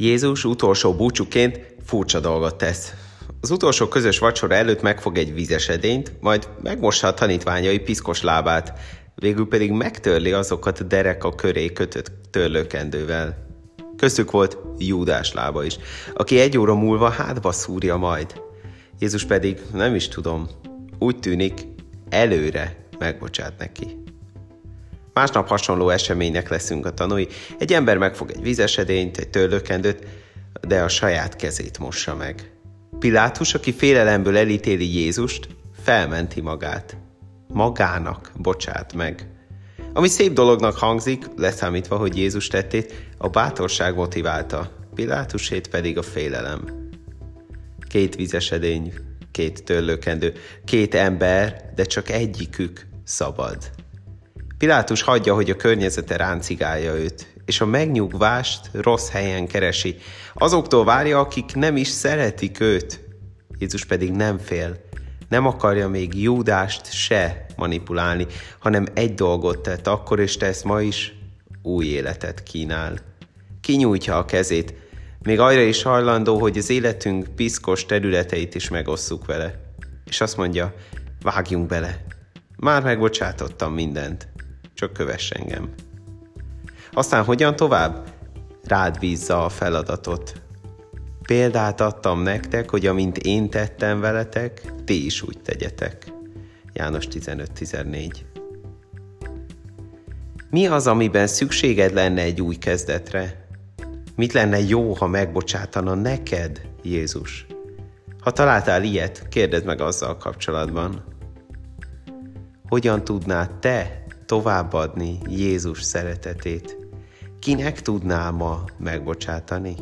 Jézus utolsó búcsúként furcsa dolgot tesz. Az utolsó közös vacsora előtt megfog egy vízesedényt, majd megmossa a tanítványai piszkos lábát, végül pedig megtörli azokat derek a köré kötött törlőkendővel. Köztük volt Júdás lába is, aki egy óra múlva hátba szúrja majd. Jézus pedig, nem is tudom, úgy tűnik, előre megbocsát neki. Másnap hasonló eseménynek leszünk a tanúi. Egy ember megfog egy vízesedényt, egy törlőkendőt, de a saját kezét mossa meg. Pilátus, aki félelemből elítéli Jézust, felmenti magát. Magának bocsát meg. Ami szép dolognak hangzik, leszámítva, hogy Jézus tettét, a bátorság motiválta, Pilátusét pedig a félelem. Két vízesedény, két törlőkendő, két ember, de csak egyikük szabad. Pilátus hagyja, hogy a környezete ráncigálja őt, és a megnyugvást rossz helyen keresi. Azoktól várja, akik nem is szeretik őt. Jézus pedig nem fél. Nem akarja még Júdást se manipulálni, hanem egy dolgot tett akkor, és tesz ma is, új életet kínál. Kinyújtja a kezét, még arra is hajlandó, hogy az életünk piszkos területeit is megosszuk vele. És azt mondja, vágjunk bele. Már megbocsátottam mindent csak kövess engem. Aztán hogyan tovább? Rád bízza a feladatot. Példát adtam nektek, hogy amint én tettem veletek, ti is úgy tegyetek. János 15-14 Mi az, amiben szükséged lenne egy új kezdetre? Mit lenne jó, ha megbocsátana neked, Jézus? Ha találtál ilyet, kérdezd meg azzal kapcsolatban. Hogyan tudnád te továbbadni Jézus szeretetét. Kinek tudná ma megbocsátani?